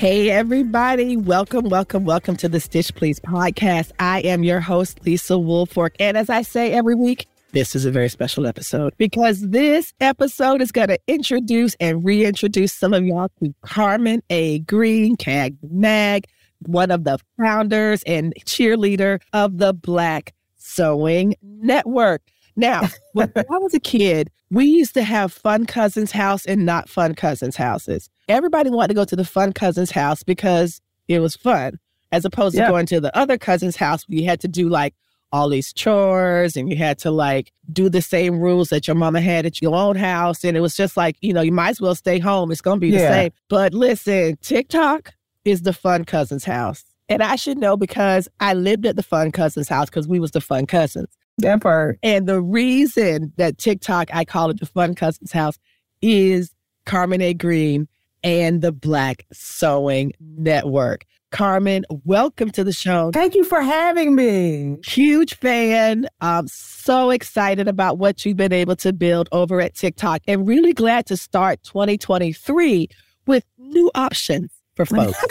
Hey, everybody. Welcome, welcome, welcome to the Stitch Please podcast. I am your host, Lisa Woolfork. And as I say every week, this is a very special episode because this episode is going to introduce and reintroduce some of y'all to Carmen A. Green, CAG Mag, one of the founders and cheerleader of the Black Sewing Network. Now, when I was a kid, we used to have fun cousins' house and not fun cousins' houses. Everybody wanted to go to the fun cousin's house because it was fun, as opposed to going to the other cousin's house where you had to do like all these chores and you had to like do the same rules that your mama had at your own house. And it was just like, you know, you might as well stay home. It's going to be Yeah. the same. But listen, TikTok is the fun cousin's house. And I should know because I lived at the fun cousin's house because we was the fun cousins. That part. And the reason that TikTok, I call it the fun cousins house, is Carmen A. Green and the Black Sewing Network. Carmen, welcome to the show. Thank you for having me. Huge fan. I'm so excited about what you've been able to build over at TikTok and really glad to start 2023 with new options for folks.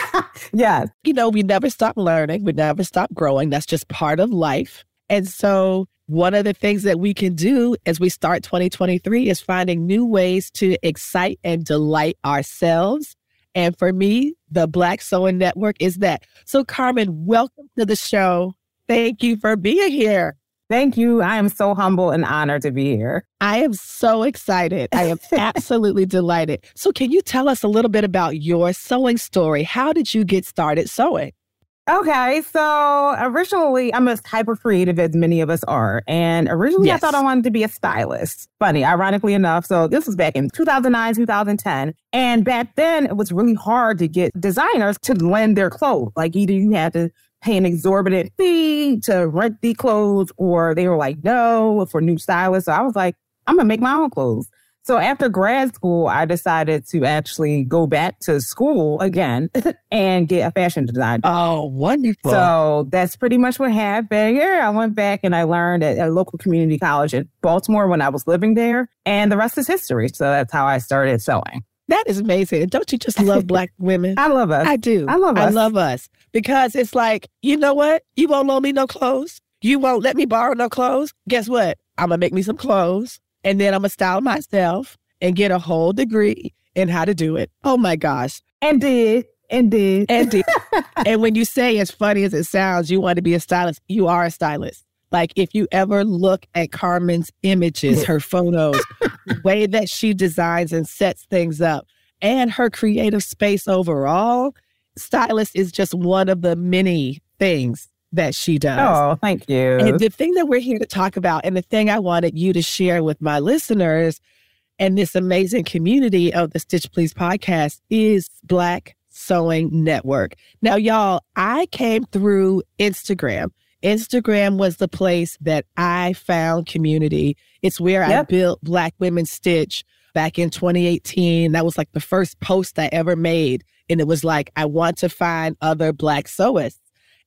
Yes. you know, we never stop learning, we never stop growing. That's just part of life. And so, one of the things that we can do as we start 2023 is finding new ways to excite and delight ourselves. And for me, the Black Sewing Network is that. So, Carmen, welcome to the show. Thank you for being here. Thank you. I am so humble and honored to be here. I am so excited. I am absolutely delighted. So, can you tell us a little bit about your sewing story? How did you get started sewing? Okay, so originally I'm as hyper creative as many of us are. And originally Yes. I thought I wanted to be a stylist. Funny, ironically enough. So this was back in 2009, 2010. And back then it was really hard to get designers to lend their clothes. Like either you had to pay an exorbitant fee to rent the clothes or they were like, no, for new stylists. So I was like, I'm gonna make my own clothes. So after grad school, I decided to actually go back to school again and get a fashion design Oh, wonderful. so that's pretty much what happened. Yeah, I went back and I learned at a local community college in Baltimore when I was living there, and the rest is history. So that's how I started sewing. That is amazing. Don't you just love black women? I love us. I do. I love I love us because it's like, you know what? You won't loan me no clothes. You won't let me borrow no clothes. Guess what? I'm going to make me some clothes and then I'm going to style myself and get a whole degree in how to do it. Oh my gosh. and did and did. And, the- and when you say as funny as it sounds, you want to be a stylist, you are a stylist. Like if you ever look at Carmen's images, her photos, the way that she designs and sets things up, and her creative space overall, stylist is just one of the many things that she does. oh, thank you. And the thing that we're here to talk about, and the thing I wanted you to share with my listeners and this amazing community of the Stitch Please podcast is Black Sewing Network. Now, y'all, I came through Instagram. Instagram was the place that I found community. It's where I built Black Women Stitch back in 2018. That was like the first post I ever made. And it was like, I want to find other Black sewists.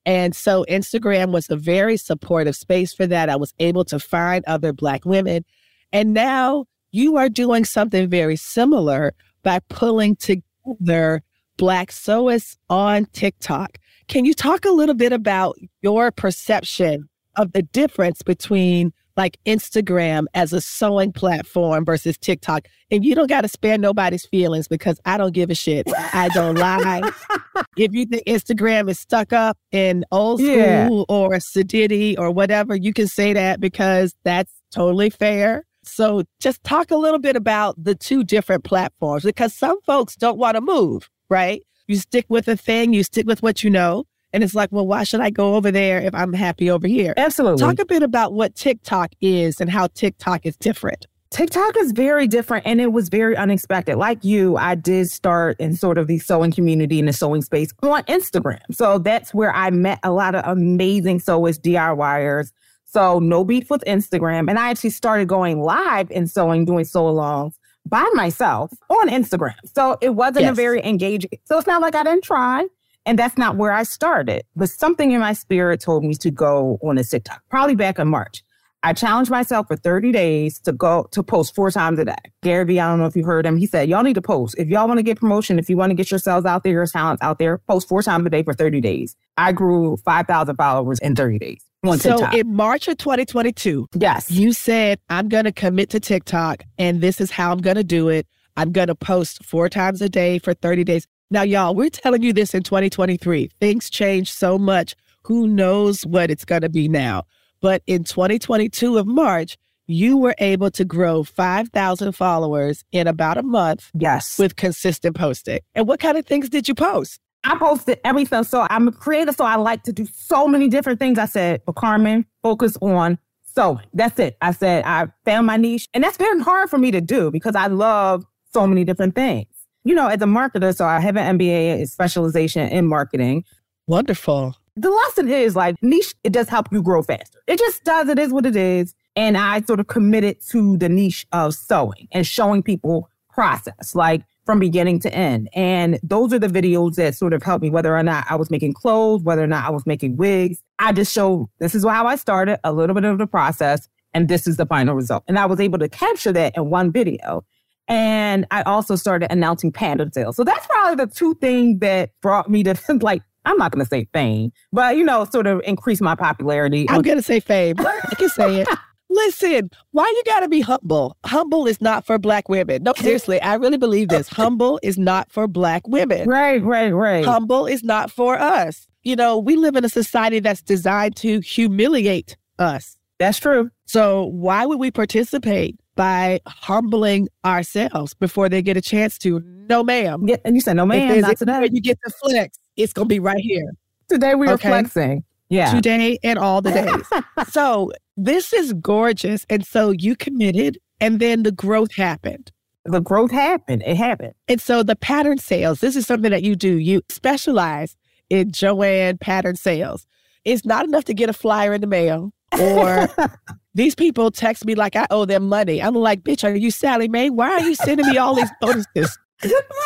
And so Instagram was a very supportive space for that. I was able to find other Black women. And now you are doing something very similar by pulling together Black sewists on TikTok. Can you talk a little bit about your perception of the difference between like Instagram as a sewing platform versus TikTok? And you don't got to spare nobody's feelings because I don't give a shit. I don't lie. if you think Instagram is stuck up and old school Yeah. or sedity or whatever, you can say that because that's totally fair. So just talk a little bit about the two different platforms because some folks don't want to move, right? You stick with a thing, you stick with what you know. And it's like, well, why should I go over there if I'm happy over here? Absolutely. Talk a bit about what TikTok is and how TikTok is different. TikTok is very different and it was very unexpected. Like you, I did start in sort of the sewing community in the sewing space on Instagram. So that's where I met a lot of amazing sewers, DIYers. So no beef with Instagram. And I actually started going live in sewing, doing sew alongs by myself on Instagram. So it wasn't yes. a very engaging. So it's not like I didn't try. And that's not where I started. But something in my spirit told me to go on a TikTok, probably back in March. I challenged myself for 30 days to go to post four times a day. Gary Vee, I don't know if you heard him. He said, y'all need to post. If y'all want to get promotion, if you want to get yourselves out there, your talents out there, post four times a day for 30 days. I grew 5,000 followers in 30 days. On so TikTok. in March of 2022, yes, you said, I'm going to commit to TikTok and this is how I'm going to do it. I'm going to post four times a day for 30 days. Now, y'all, we're telling you this in 2023. Things change so much. Who knows what it's going to be now? But in 2022 of March, you were able to grow 5,000 followers in about a month. Yes. With consistent posting. And what kind of things did you post? I posted everything. So I'm a creator, so I like to do so many different things. I said, but Carmen, focus on sewing. That's it. I said, I found my niche. And that's been hard for me to do because I love so many different things. You know, as a marketer, so I have an MBA specialization in marketing. Wonderful the lesson is like niche, it does help you grow faster. It just does. It is what it is. And I sort of committed to the niche of sewing and showing people process, like from beginning to end. And those are the videos that sort of helped me, whether or not I was making clothes, whether or not I was making wigs. I just showed this is how I started, a little bit of the process, and this is the final result. And I was able to capture that in one video. And I also started announcing pattern sales. So that's probably the two things that brought me to like I'm not going to say fame, but you know, sort of increase my popularity. I'm going to say fame. I can say it. Listen, why you got to be humble? Humble is not for black women. No, seriously, I really believe this. Humble is not for black women. Right, right, right. Humble is not for us. You know, we live in a society that's designed to humiliate us. That's true. So why would we participate by humbling ourselves before they get a chance to? No, ma'am. Yeah, and you said no, ma'am. Not today. You get the flex it's going to be right here. Today we are okay? flexing. Yeah. Today and all the days. so this is gorgeous. And so you committed and then the growth happened. The growth happened. It happened. And so the pattern sales, this is something that you do. You specialize in Joann pattern sales. It's not enough to get a flyer in the mail or these people text me like I owe them money. I'm like, bitch, are you Sallie Mae? Why are you sending me all these bonuses?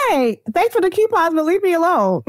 hey, thanks for the coupons, but leave me alone.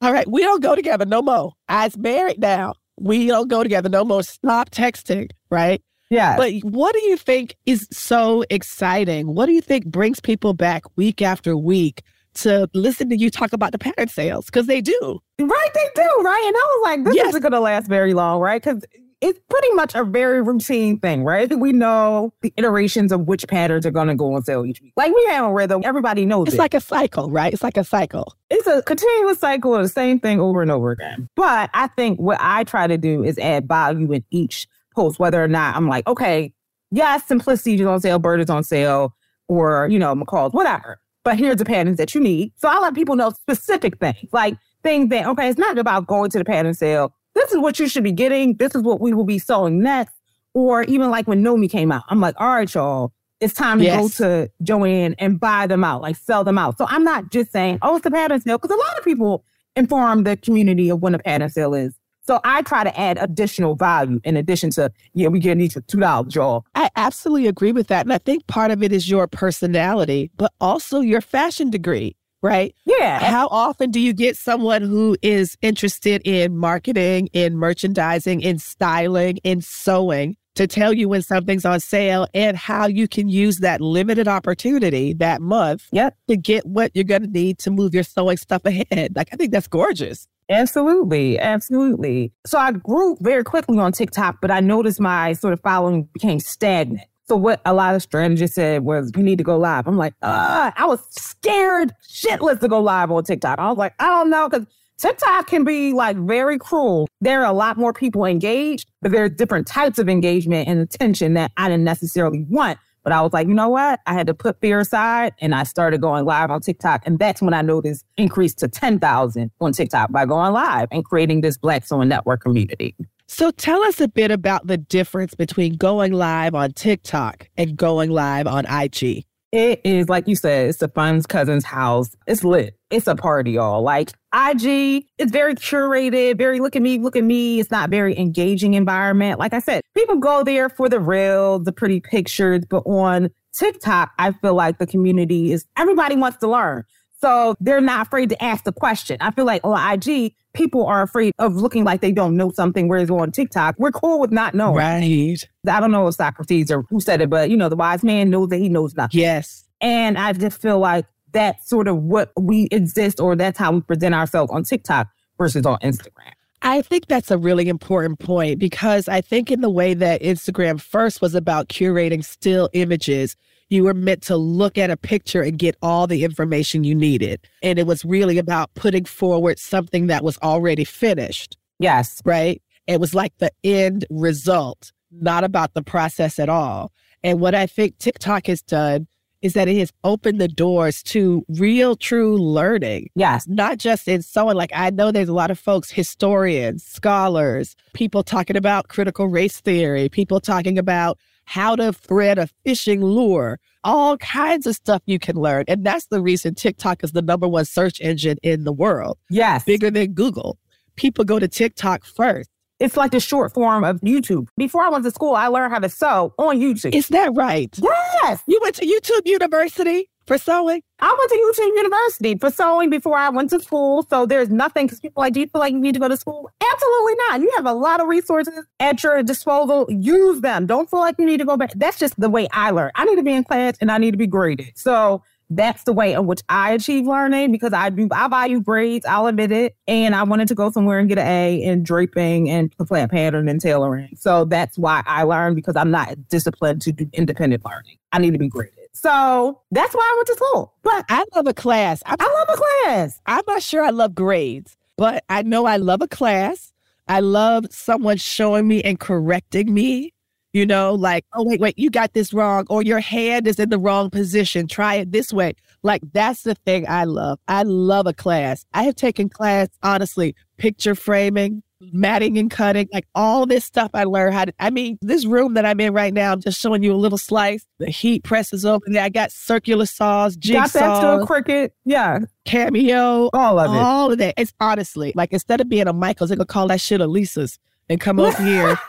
All right, we don't go together no more. I's married now. We don't go together no more. Stop texting, right? Yeah. But what do you think is so exciting? What do you think brings people back week after week to listen to you talk about the pattern sales? Because they do. Right, they do, right? And I was like, this yes. isn't going to last very long, right? Because it's pretty much a very routine thing, right? We know the iterations of which patterns are going to go on sale each week. Like we have a rhythm, everybody knows it's it. like a cycle, right? It's like a cycle. It's a continuous cycle of the same thing over and over again. But I think what I try to do is add value in each post, whether or not I'm like, okay, yes, simplicity is on sale, bird is on sale, or, you know, McCall's, whatever. But here's the patterns that you need. So I let people know specific things, like things that, okay, it's not about going to the pattern sale this is what you should be getting. This is what we will be selling next. Or even like when Nomi came out, I'm like, all right, y'all, it's time to yes. go to Joann and buy them out, like sell them out. So I'm not just saying, oh, it's a pattern sale, because a lot of people inform the community of when a pattern sale is. So I try to add additional value in addition to, yeah, we get each two dollars, y'all. I absolutely agree with that. And I think part of it is your personality, but also your fashion degree right? Yeah. How often do you get someone who is interested in marketing, in merchandising, in styling, in sewing to tell you when something's on sale and how you can use that limited opportunity that month yep. to get what you're going to need to move your sewing stuff ahead? Like, I think that's gorgeous. Absolutely. Absolutely. So I grew very quickly on TikTok, but I noticed my sort of following became stagnant. So what a lot of strategists said was, you need to go live. I'm like, uh, I was scared shitless to go live on TikTok. I was like, I don't know, because TikTok can be like very cruel. There are a lot more people engaged, but there are different types of engagement and attention that I didn't necessarily want. But I was like, you know what? I had to put fear aside and I started going live on TikTok. And that's when I noticed increase to 10,000 on TikTok by going live and creating this Black Sewing Network community. So tell us a bit about the difference between going live on TikTok and going live on IG. It is like you said, it's a friend's cousin's house. It's lit. It's a party, y'all. Like IG, it's very curated, very look at me, look at me. It's not very engaging environment. Like I said, people go there for the real, the pretty pictures, but on TikTok, I feel like the community is everybody wants to learn. So they're not afraid to ask the question. I feel like on IG, people are afraid of looking like they don't know something, whereas on TikTok, we're cool with not knowing. Right. I don't know if Socrates or who said it, but you know, the wise man knows that he knows nothing. Yes. And I just feel like that's sort of what we exist or that's how we present ourselves on TikTok versus on Instagram. I think that's a really important point because I think in the way that Instagram first was about curating still images, you were meant to look at a picture and get all the information you needed. And it was really about putting forward something that was already finished. Yes. Right. It was like the end result, not about the process at all. And what I think TikTok has done is that it has opened the doors to real, true learning. Yes. Not just in sewing. Like I know there's a lot of folks, historians, scholars, people talking about critical race theory, people talking about how to thread a fishing lure, all kinds of stuff you can learn. And that's the reason TikTok is the number one search engine in the world. Yes. Bigger than Google. People go to TikTok first. It's like the short form of YouTube. Before I went to school, I learned how to sew on YouTube. Is that right? Yes. You went to YouTube University? For sewing? I went to YouTube University for sewing before I went to school. So there's nothing because people like, do you feel like you need to go to school? Absolutely not. You have a lot of resources at your disposal. Use them. Don't feel like you need to go back. That's just the way I learn. I need to be in class and I need to be graded. So that's the way in which I achieve learning because I do I value grades, I'll admit it. And I wanted to go somewhere and get an A in draping and flat pattern and tailoring. So that's why I learned because I'm not disciplined to do independent learning. I need to be graded. So that's why I went to school. But I love a class. I, I love a class. I'm not sure I love grades, but I know I love a class. I love someone showing me and correcting me. You know, like, oh, wait, wait, you got this wrong, or your hand is in the wrong position. Try it this way. Like, that's the thing I love. I love a class. I have taken class, honestly, picture framing, matting and cutting, like all this stuff I learned how to. I mean, this room that I'm in right now, I'm just showing you a little slice. The heat presses there. I got circular saws, jigsaws. Got that to a Cricut. Yeah. Cameo. All of it. All of that. It's honestly like instead of being a Michael's, they're gonna call that shit a Lisa's and come over here.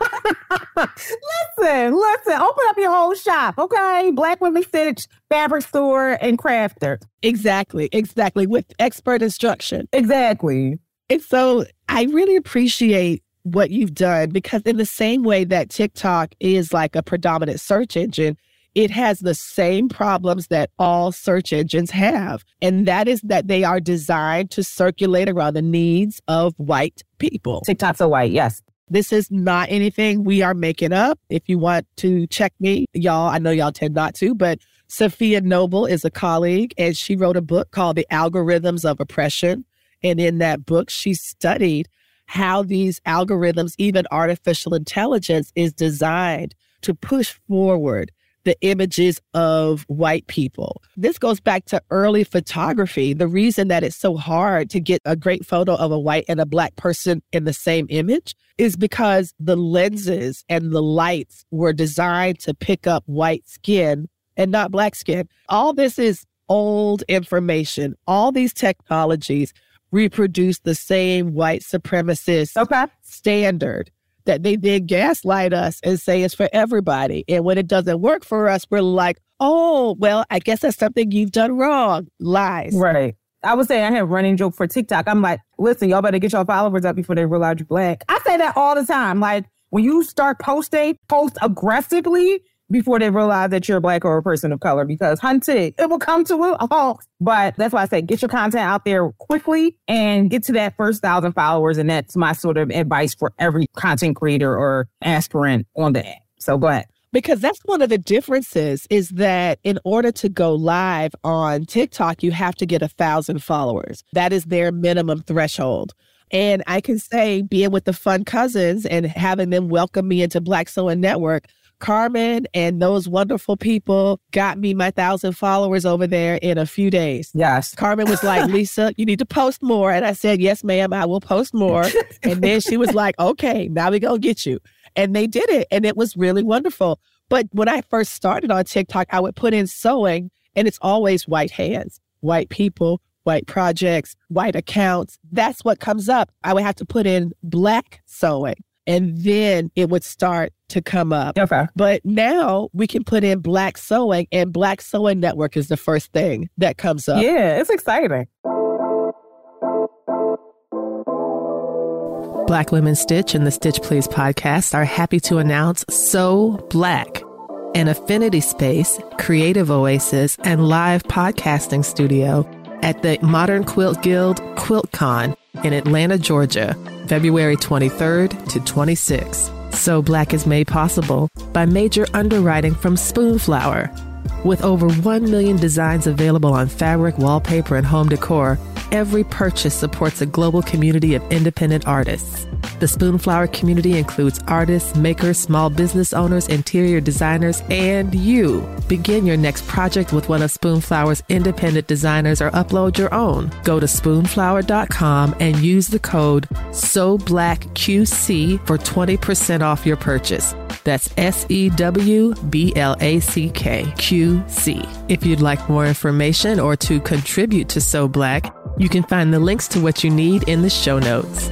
listen, listen, open up your whole shop, okay? Black Women Stitch, Fabric Store, and Crafter. Exactly, exactly, with expert instruction. Exactly. And so I really appreciate what you've done because, in the same way that TikTok is like a predominant search engine, it has the same problems that all search engines have. And that is that they are designed to circulate around the needs of white people. TikTok's a white, yes. This is not anything we are making up. If you want to check me, y'all, I know y'all tend not to, but Safiya Noble is a colleague and she wrote a book called The Algorithms of Oppression. And in that book, she studied how these algorithms, even artificial intelligence, is designed to push forward the images of white people. This goes back to early photography. The reason that it's so hard to get a great photo of a white and a black person in the same image is because the lenses and the lights were designed to pick up white skin and not black skin. All this is old information. All these technologies reproduce the same white supremacist okay. standard that they then gaslight us and say it's for everybody. And when it doesn't work for us, we're like, oh, well, I guess that's something you've done wrong. Lies. Right. I was saying I have running joke for TikTok. I'm like, listen, y'all better get your followers up before they realize you're black. I say that all the time. Like when you start posting, post aggressively before they realize that you're black or a person of color because hunted, it will come to a halt. But that's why I say get your content out there quickly and get to that first thousand followers. And that's my sort of advice for every content creator or aspirant on the app. So go ahead. Because that's one of the differences is that in order to go live on TikTok, you have to get a thousand followers. That is their minimum threshold. And I can say being with the fun cousins and having them welcome me into Black Sewing Network, Carmen and those wonderful people got me my thousand followers over there in a few days. Yes. Carmen was like, Lisa, you need to post more. And I said, Yes, ma'am, I will post more. and then she was like, Okay, now we gonna get you. And they did it. And it was really wonderful. But when I first started on TikTok, I would put in sewing and it's always white hands, white people, white projects, white accounts. That's what comes up. I would have to put in black sewing and then it would start to come up. Okay. But now we can put in black sewing and black sewing network is the first thing that comes up. Yeah, it's exciting. Black Women Stitch and the Stitch Please podcast are happy to announce Sew Black, an affinity space, creative oasis, and live podcasting studio at the Modern Quilt Guild QuiltCon in Atlanta, Georgia, February 23rd to 26th. Sew Black is made possible by major underwriting from Spoonflower. With over 1 million designs available on fabric, wallpaper, and home decor, every purchase supports a global community of independent artists. The Spoonflower community includes artists, makers, small business owners, interior designers, and you. Begin your next project with one of Spoonflower's independent designers or upload your own. Go to spoonflower.com and use the code SEWBLACKQC for 20% off your purchase. That's S E W B L A C K Q C. If you'd like more information or to contribute to Sew Black, you can find the links to what you need in the show notes.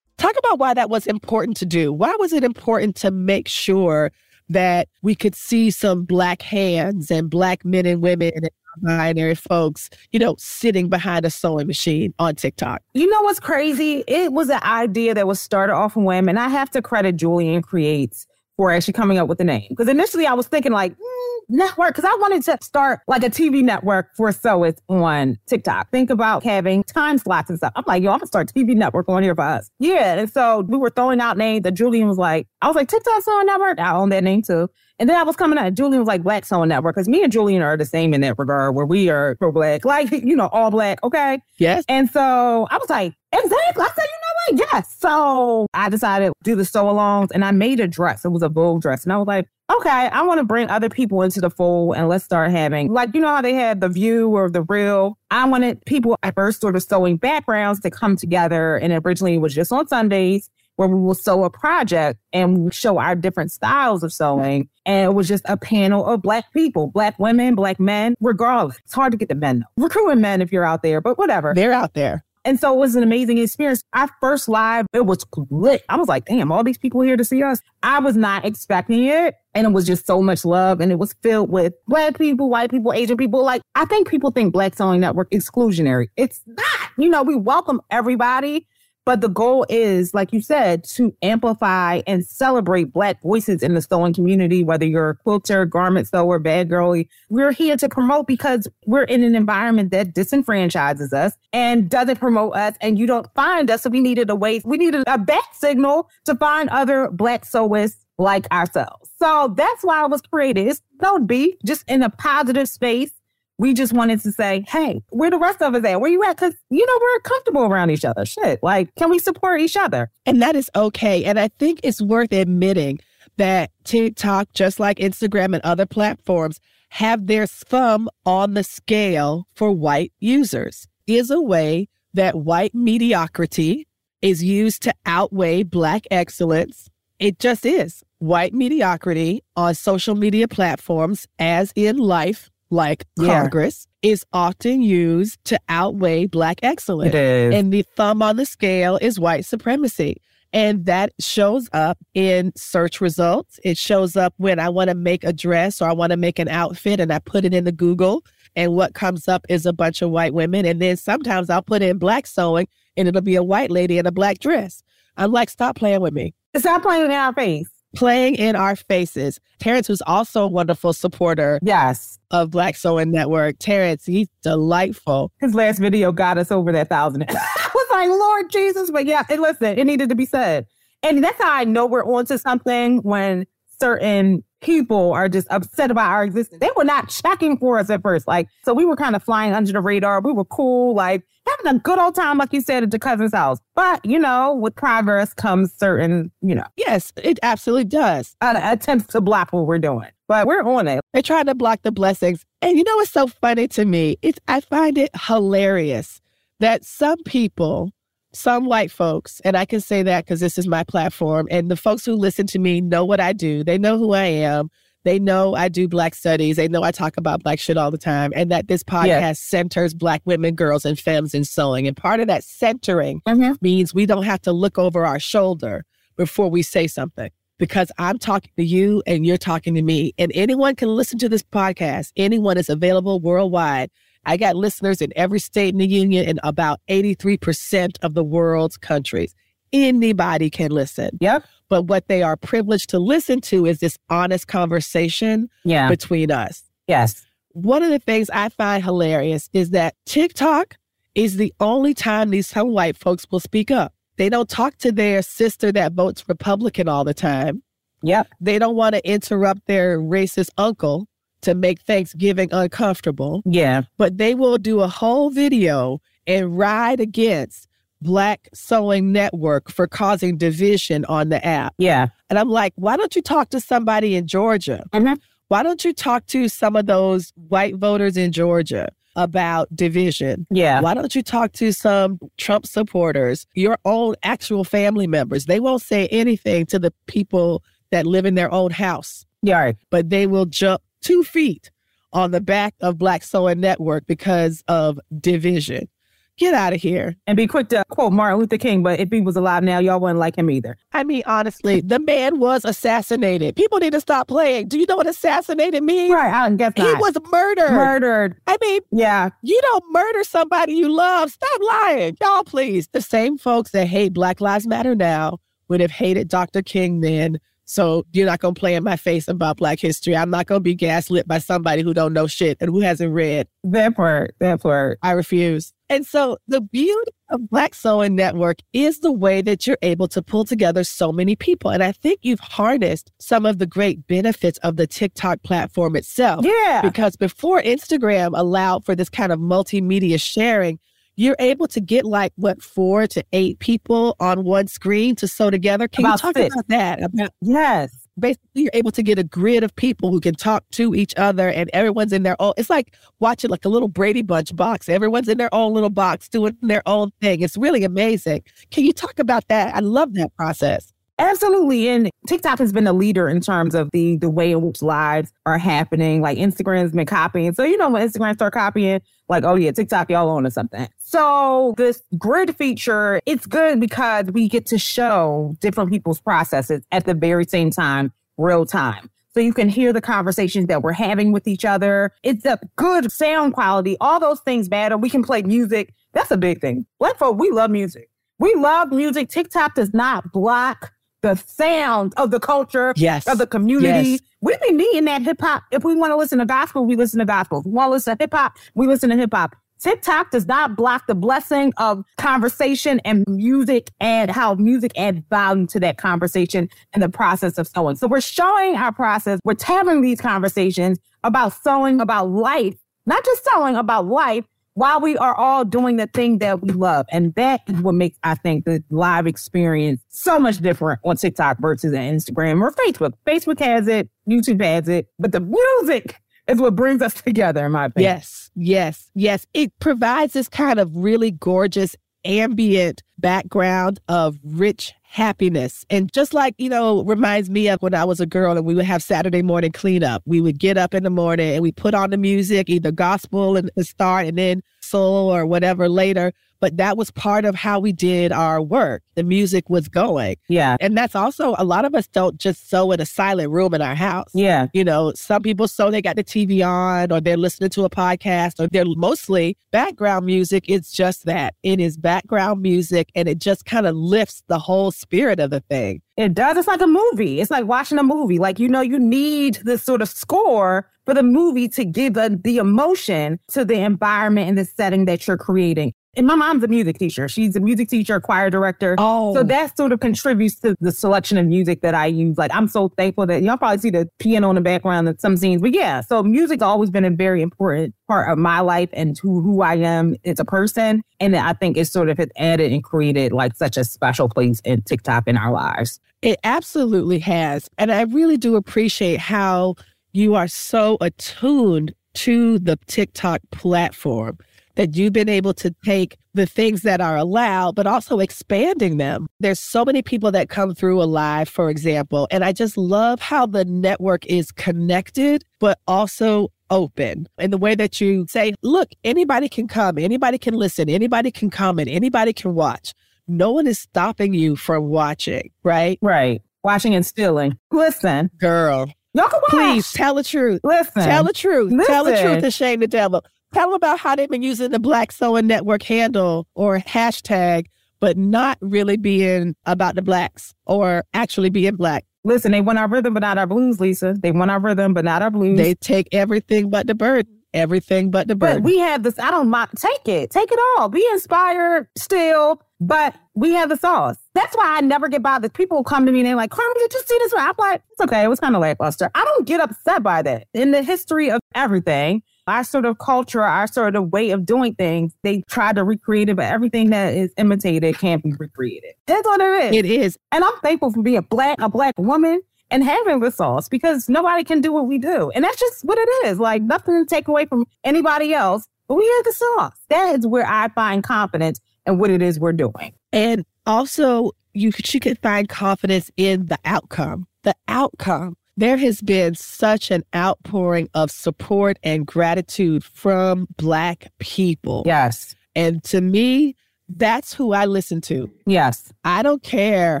Talk about why that was important to do. Why was it important to make sure that we could see some black hands and black men and women and binary folks, you know, sitting behind a sewing machine on TikTok. You know what's crazy? It was an idea that was started off from women. I have to credit Julian Creates for actually coming up with the name. Because initially I was thinking like, mm, network, because I wanted to start like a TV network for Sew on TikTok. Think about having time slots and stuff. I'm like, yo, I'm gonna start TV network on here for us. Yeah. And so we were throwing out names that Julian was like, I was like, TikTok Sewing Network. I own that name too. And then I was coming out, Julian was like Black Sewing Network, because me and Julian are the same in that regard, where we are pro black, like, you know, all black, okay? Yes. And so I was like, exactly. I said, you know? Yes. So I decided to do the sew alongs and I made a dress. It was a Vogue dress. And I was like, okay, I want to bring other people into the fold and let's start having, like, you know how they had the view or the real? I wanted people at first sort of sewing backgrounds to come together. And originally it was just on Sundays where we will sew a project and show our different styles of sewing. And it was just a panel of black people, black women, black men, regardless. It's hard to get the men though. Recruiting men if you're out there, but whatever. They're out there. And so it was an amazing experience. Our first live, it was lit. I was like, damn, all these people here to see us. I was not expecting it. And it was just so much love. And it was filled with black people, white people, Asian people. Like, I think people think Black Sewing Network exclusionary. It's not. You know, we welcome everybody. But the goal is, like you said, to amplify and celebrate Black voices in the sewing community, whether you're a quilter, garment sewer, bad girly. We're here to promote because we're in an environment that disenfranchises us and doesn't promote us. And you don't find us. So we needed a way, we needed a bat signal to find other Black sewists like ourselves. So that's why it was created. It's no beef, just in a positive space we just wanted to say, hey, where the rest of us at? Where you at? Because, you know, we're comfortable around each other. Shit. Like, can we support each other? And that is okay. And I think it's worth admitting that TikTok, just like Instagram and other platforms, have their thumb on the scale for white users. Is a way that white mediocrity is used to outweigh black excellence. It just is. White mediocrity on social media platforms, as in life, like Yeah. Congress is often used to outweigh black excellence. It is. And the thumb on the scale is white supremacy. And that shows up in search results. It shows up when I want to make a dress or I want to make an outfit and I put it in the Google. And what comes up is a bunch of white women. And then sometimes I'll put in black sewing and it'll be a white lady in a black dress. I'm like, stop playing with me Stop playing in our face. Playing in our faces. Terrence, who's also a wonderful supporter Yes. of Black Sewing Network. Terrence, he's delightful. His last video got us over that thousand. I was like, Lord Jesus. But yeah, and listen, it needed to be said. And that's how I know we're onto something when certain people are just upset about our existence. They were not checking for us at first. Like, so we were kind of flying under the radar. We were cool, like having a good old time, like you said, at the cousin's house. But, you know, with progress comes certain, you know. Yes, it absolutely does. Uh, attempts to block what we're doing. But we're on it. They're trying to block the blessings. And you know what's so funny to me? It's I find it hilarious that some people some white folks, and I can say that because this is my platform, and the folks who listen to me know what I do. They know who I am. They know I do Black studies. They know I talk about Black shit all the time, and that this podcast yeah. centers Black women, girls, and femmes in sewing. And part of that centering mm-hmm. means we don't have to look over our shoulder before we say something because I'm talking to you and you're talking to me. And anyone can listen to this podcast. Anyone is available worldwide. I got listeners in every state in the union and about 83% of the world's countries. Anybody can listen. Yep. But what they are privileged to listen to is this honest conversation yeah. between us. Yes. One of the things I find hilarious is that TikTok is the only time these some white folks will speak up. They don't talk to their sister that votes Republican all the time. Yep. They don't want to interrupt their racist uncle to make Thanksgiving uncomfortable. Yeah. But they will do a whole video and ride against Black Sewing Network for causing division on the app. Yeah. And I'm like, why don't you talk to somebody in Georgia? Mm-hmm. Why don't you talk to some of those white voters in Georgia about division? Yeah. Why don't you talk to some Trump supporters, your own actual family members? They won't say anything to the people that live in their own house. Yeah. But they will jump two feet on the back of Black Sewing Network because of division. Get out of here. And be quick to quote Martin Luther King, but if he was alive now, y'all wouldn't like him either. I mean, honestly, the man was assassinated. People need to stop playing. Do you know what assassinated means? Right, I guess not. He was murdered. Murdered. I mean, yeah. You don't murder somebody you love. Stop lying. Y'all, please. The same folks that hate Black Lives Matter now would have hated Dr. King then so you're not gonna play in my face about Black history. I'm not gonna be gaslit by somebody who don't know shit and who hasn't read. That part, that part. I refuse. And so the beauty of Black Sewing Network is the way that you're able to pull together so many people. And I think you've harnessed some of the great benefits of the TikTok platform itself. Yeah. Because before Instagram allowed for this kind of multimedia sharing, you're able to get like what four to eight people on one screen to sew together. Can about you talk six. about that? About yes. Basically, you're able to get a grid of people who can talk to each other, and everyone's in their own. It's like watching like a little Brady Bunch box. Everyone's in their own little box doing their own thing. It's really amazing. Can you talk about that? I love that process. Absolutely. And TikTok has been a leader in terms of the the way in which lives are happening. Like Instagram's been copying. So you know when Instagram start copying, like, oh yeah, TikTok y'all on or something. So this grid feature, it's good because we get to show different people's processes at the very same time, real time. So you can hear the conversations that we're having with each other. It's a good sound quality. All those things matter. We can play music. That's a big thing. Black folk, we love music. We love music. TikTok does not block the sound of the culture, yes. of the community. Yes. We be needing that hip hop. If we want to listen to gospel, we listen to gospel. If we want to listen to hip hop, we listen to hip hop. TikTok does not block the blessing of conversation and music and how music adds value to that conversation and the process of sewing. So we're showing our process. We're having these conversations about sewing, about life, not just sewing, about life while we are all doing the thing that we love. And that is what makes, I think, the live experience so much different on TikTok versus Instagram or Facebook. Facebook has it, YouTube has it, but the music is what brings us together, in my opinion. Yes, yes, yes. It provides this kind of really gorgeous ambient background of rich happiness. And just like, you know, reminds me of when I was a girl and we would have Saturday morning cleanup. We would get up in the morning and we put on the music, either gospel and the start and then soul or whatever later but that was part of how we did our work. The music was going. Yeah. And that's also a lot of us don't just sew in a silent room in our house. Yeah. You know, some people sew they got the TV on or they're listening to a podcast or they're mostly background music. It's just that. It is background music and it just kind of lifts the whole spirit of the thing. It does. It's like a movie. It's like watching a movie. Like, you know, you need this sort of score for the movie to give the, the emotion to the environment and the setting that you're creating. And my mom's a music teacher. She's a music teacher, choir director. Oh. So that sort of contributes to the selection of music that I use. Like I'm so thankful that y'all probably see the piano in the background in some scenes. But yeah, so music's always been a very important part of my life and who, who I am as a person. And I think it sort of has added and created like such a special place in TikTok in our lives. It absolutely has. And I really do appreciate how you are so attuned to the TikTok platform that you've been able to take the things that are allowed, but also expanding them. There's so many people that come through Alive, for example, and I just love how the network is connected, but also open in the way that you say, look, anybody can come, anybody can listen, anybody can comment, anybody can watch. No one is stopping you from watching, right? Right. Watching and stealing. Listen, Girl, y'all can watch. please tell the truth. Listen. Tell the truth. Tell the truth to shame the devil. Tell them about how they've been using the Black Sewing Network handle or hashtag, but not really being about the blacks or actually being black. Listen, they want our rhythm, but not our blues, Lisa. They want our rhythm, but not our blues. They take everything but the burden. Everything but the bird. but we have this. I don't mind. Take it. Take it all. Be inspired still, but we have the sauce. That's why I never get bothered. People come to me and they're like, Carmen, did you see this? I'm like, it's okay. It was kind of lackluster. I don't get upset by that. In the history of everything, our sort of culture, our sort of way of doing things, they try to recreate it, but everything that is imitated can't be recreated. That's what it is. it is. And I'm thankful for being black, a black woman and having the sauce because nobody can do what we do. And that's just what it is. Like nothing to take away from anybody else, but we have the sauce. That is where I find confidence in what it is we're doing. And also, you you could find confidence in the outcome. The outcome. There has been such an outpouring of support and gratitude from Black people. Yes. And to me, that's who I listen to. Yes. I don't care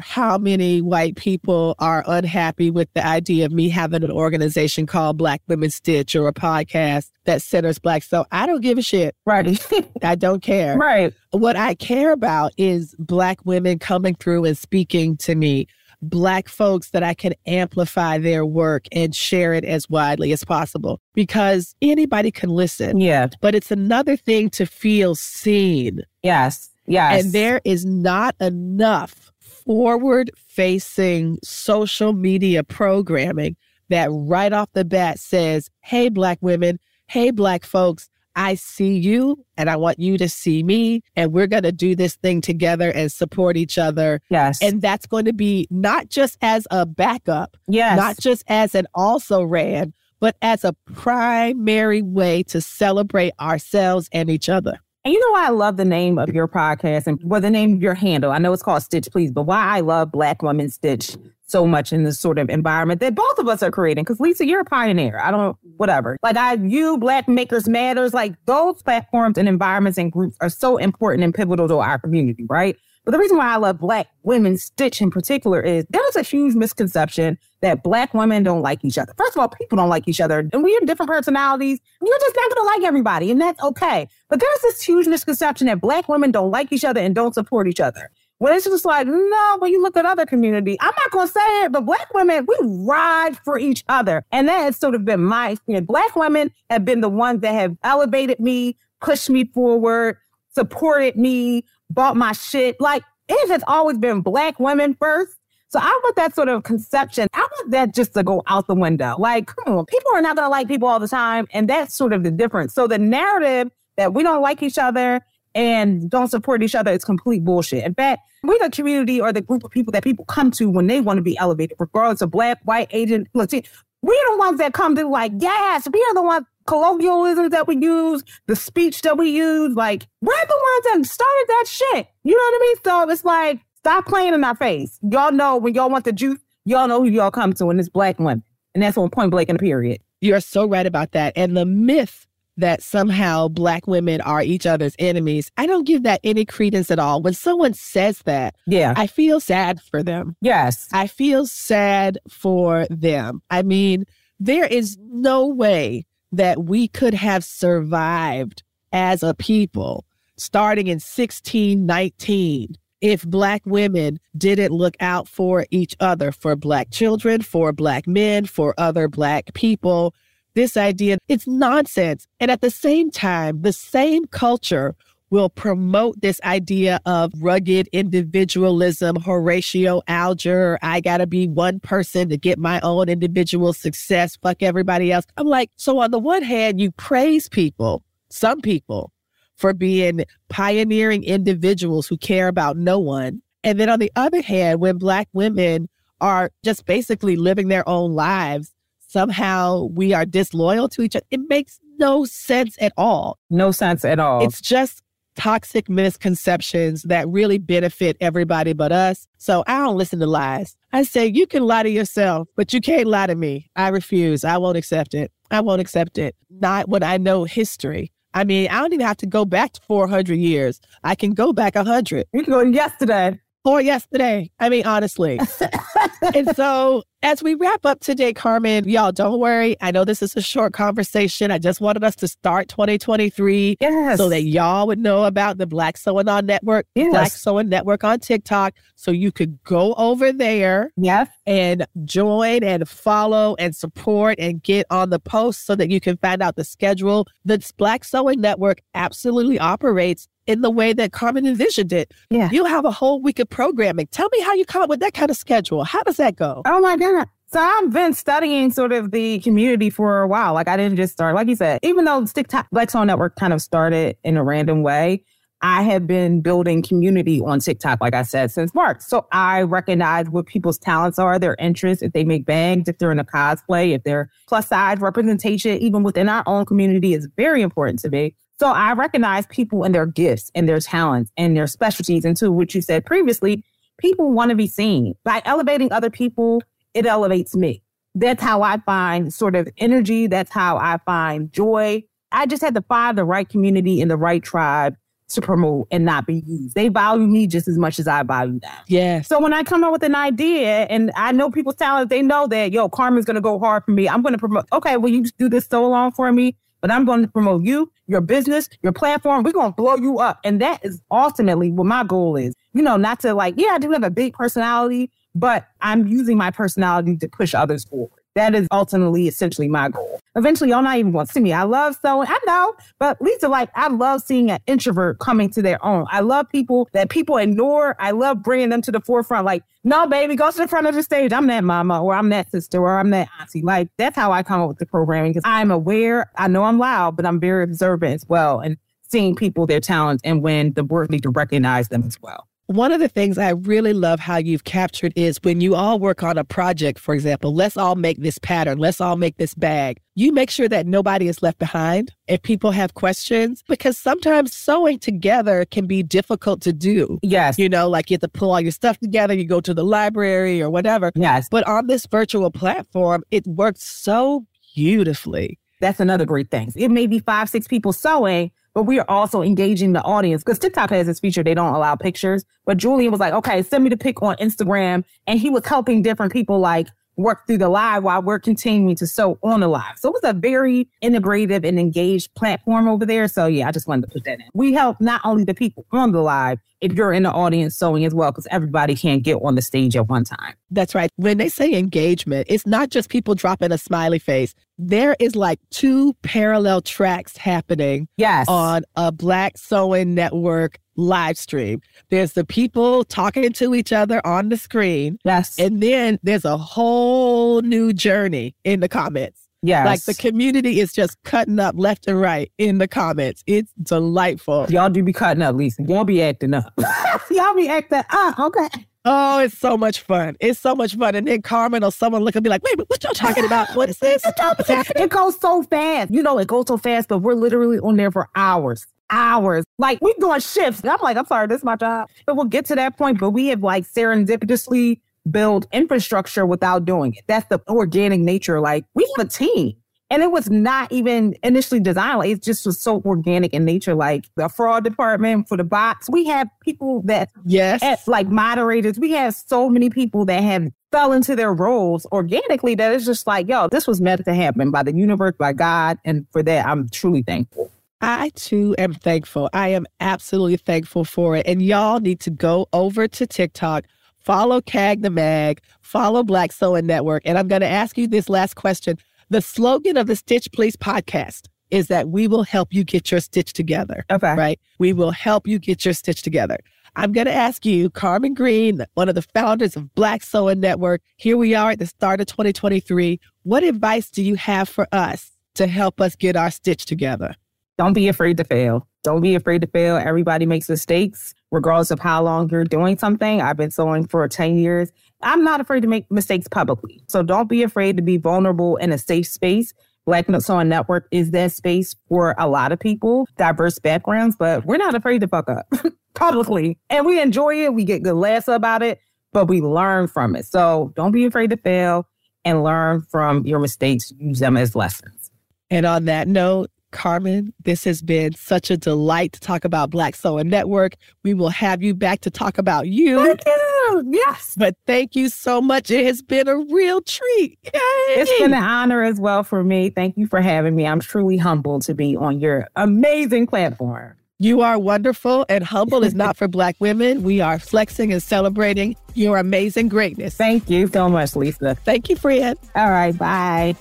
how many white people are unhappy with the idea of me having an organization called Black Women Stitch or a podcast that centers Black. So I don't give a shit. Right. I don't care. right. What I care about is Black women coming through and speaking to me, Black folks that I can amplify their work and share it as widely as possible because anybody can listen. Yeah. But it's another thing to feel seen. Yes. Yes. And there is not enough forward facing social media programming that right off the bat says, hey, Black women, hey, Black folks, I see you and I want you to see me. And we're going to do this thing together and support each other. Yes. And that's going to be not just as a backup, yes. not just as an also ran, but as a primary way to celebrate ourselves and each other. And you know why I love the name of your podcast and well, the name of your handle. I know it's called Stitch Please, but why I love Black Women Stitch so much in this sort of environment that both of us are creating. Because Lisa, you're a pioneer. I don't, whatever. Like I, you, Black Makers Matters, like those platforms and environments and groups are so important and pivotal to our community, right? But the reason why I love Black Women Stitch in particular is there's a huge misconception that Black women don't like each other. First of all, people don't like each other. And we have different personalities. You're just not going to like everybody, and that's okay. But there's this huge misconception that Black women don't like each other and don't support each other. When it's just like, no, when you look at other communities, I'm not going to say it, but Black women, we ride for each other. And that has sort of been my experience. Black women have been the ones that have elevated me, pushed me forward, supported me, bought my shit. Like it has always been Black women first. So I want that sort of conception. I want that just to go out the window. Like, come on, people are not going to like people all the time. And that's sort of the difference. So the narrative that we don't like each other and don't support each other is complete bullshit. In fact, we're the community or the group of people that people come to when they want to be elevated, regardless of black, white, Asian, Latino. We're the ones that come to like, yes, we are the ones colloquialisms that we use, the speech that we use. Like, we're the ones that started that shit. You know what I mean? So it's like, stop playing in our face. Y'all know when y'all want the juice, y'all know who y'all come to, and it's black women. And that's on point blank in the period. You're so right about that. And the myth that somehow black women are each other's enemies, I don't give that any credence at all. When someone says that, Yeah. I feel sad for them. yes. I feel sad for them. I mean, there is no way that we could have survived as a people starting in 1619 if Black women didn't look out for each other, for Black children, for Black men, for other Black people. This idea, it's nonsense. And at the same time, the same culture will promote this idea of rugged individualism, Horatio Alger, I gotta be one person to get my own individual success, fuck everybody else. I'm like, so on the one hand, you praise people, some people, for being pioneering individuals who care about no one. And then on the other hand, when Black women are just basically living their own lives, somehow we are disloyal to each other. It makes no sense at all. No sense at all. It's just toxic misconceptions that really benefit everybody but us. So I don't listen to lies. I say you can lie to yourself, but you can't lie to me. I refuse. I won't accept it. I won't accept it. Not when I know history. I mean, I don't even have to go back to 400 years. I can go back 100. You can go yesterday. Or yesterday. I mean, honestly. and so as we wrap up today, Carmen, y'all don't worry. I know this is a short conversation. I just wanted us to start 2023 yes. so that y'all would know about the Black Sewing On Network, yes. Black Sewing Network on TikTok. So you could go over there yes. and join and follow and support and get on the post so that you can find out the schedule. The Black Sewing Network absolutely operates in the way that Carmen envisioned it. Yeah. You'll have a whole week of programming. Tell me how you come up with that kind of schedule. How does that go? Oh my God. So I've been studying sort of the community for a while. Like I didn't just start, like you said, even though TikTok Black Sewing Network kind of started in a random way, I have been building community on TikTok, like I said, since March. So I recognize what people's talents are, their interests, if they make bags, if they're in a cosplay, if they're plus size representation, even within our own community is very important to me. So I recognize people and their gifts and their talents and their specialties. And to what you said previously, people want to be seen. By elevating other people, it elevates me. That's how I find sort of energy. That's how I find joy. I just had to find the right community and the right tribe to promote and not be used. They value me just as much as I value them. Yeah. So when I come up with an idea and I know people's talents, they know that, yo, Carmen's going to go hard for me. I'm going to promote. Okay, well, you do this so long for me but I'm going to promote you, your business, your platform. We're going to blow you up. And that is ultimately what my goal is. You know, not to like, yeah, I do have a big personality, but I'm using my personality to push others forward. That is ultimately, essentially my goal. Eventually, y'all not even going to see me. I love sewing. I know, but Lisa, like, I love seeing an introvert coming to their own. I love people that people ignore. I love bringing them to the forefront. Like, no, baby, go to the front of the stage. I'm that mama, or I'm that sister, or I'm that auntie. Like, that's how I come up with the programming because I'm aware. I know I'm loud, but I'm very observant as well. And seeing people, their talents, and when the work need to recognize them as well. One of the things I really love how you've captured is when you all work on a project, for example, let's all make this pattern, let's all make this bag. You make sure that nobody is left behind if people have questions, because sometimes sewing together can be difficult to do. Yes. You know, like you have to pull all your stuff together, you go to the library or whatever. Yes. But on this virtual platform, it works so beautifully. That's another great thing. It may be five, six people sewing, but we are also engaging the audience because TikTok has this feature, they don't allow pictures. But Julian was like, okay, send me the pic on Instagram. And he was helping different people like work through the live while we're continuing to sew on the live. So it was a very integrative and engaged platform over there. So yeah, I just wanted to put that in. We help not only the people on the live, if you're in the audience sewing as well, because everybody can't get on the stage at one time. That's right. When they say engagement, it's not just people dropping a smiley face. There is like two parallel tracks happening yes. on a Black Sewing Network live stream. There's the people talking to each other on the screen. Yes. And then there's a whole new journey in the comments. Yes. Like the community is just cutting up left and right in the comments. It's delightful. Y'all do be cutting up, Lisa. Y'all be acting up. Y'all be acting up. Okay. Oh, it's so much fun. It's so much fun. And then Carmen or someone look and be like, wait, what y'all talking about? What is this? it goes so fast. You know, it goes so fast, but we're literally on there for hours. Hours. Like we're doing shifts. I'm like, I'm sorry, this is my job. But we'll get to that point. But we have like serendipitously built infrastructure without doing it. That's the organic nature. Like we have a team. And it was not even initially designed. Like, it just was so organic in nature. Like the fraud department for the bots, we have people that, yes, like moderators. We have so many people that have fell into their roles organically that it's just like, yo, this was meant to happen by the universe, by God. And for that, I'm truly thankful. I too am thankful. I am absolutely thankful for it. And y'all need to go over to TikTok, follow CAG the Mag, follow Black Sewing Network. And I'm going to ask you this last question. The slogan of the Stitch Please podcast, is that we will help you get your stitch together. Okay. Right? We will help you get your stitch together. I'm going to ask you, Carmen Green, one of the founders of Black Sewing Network. Here we are at the start of 2023. What advice do you have for us to help us get our stitch together? Don't be afraid to fail. Don't be afraid to fail. Everybody makes mistakes, regardless of how long you're doing something. I've been sewing for 10 years. I'm not afraid to make mistakes publicly. So don't be afraid to be vulnerable in a safe space. Black Sewing Network is that space for a lot of people, diverse backgrounds, but we're not afraid to fuck up publicly. And we enjoy it. We get good laughs about it, but we learn from it. So don't be afraid to fail and learn from your mistakes. Use them as lessons. And on that note, Carmen, this has been such a delight to talk about Black Sewing Network. We will have you back to talk about you. Thank you. Yes. But thank you so much. It has been a real treat. Yay. It's been an honor as well for me. Thank you for having me. I'm truly humbled to be on your amazing platform. You are wonderful, and humble is not for Black women. We are flexing and celebrating your amazing greatness. Thank you so much, Lisa. Thank you, friend. All right, bye.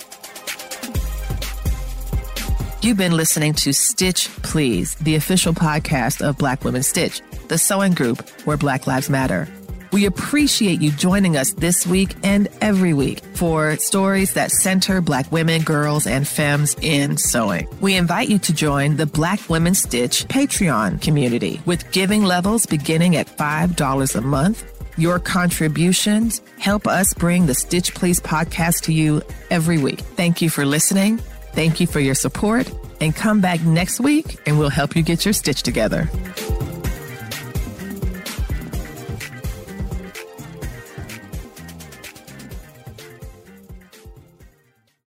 You've been listening to Stitch Please, the official podcast of Black Women Stitch, the sewing group where Black Lives Matter. We appreciate you joining us this week and every week for stories that center Black women, girls, and femmes in sewing. We invite you to join the Black Women Stitch Patreon community with giving levels beginning at $5 a month. Your contributions help us bring the Stitch Please podcast to you every week. Thank you for listening. Thank you for your support and come back next week and we'll help you get your stitch together.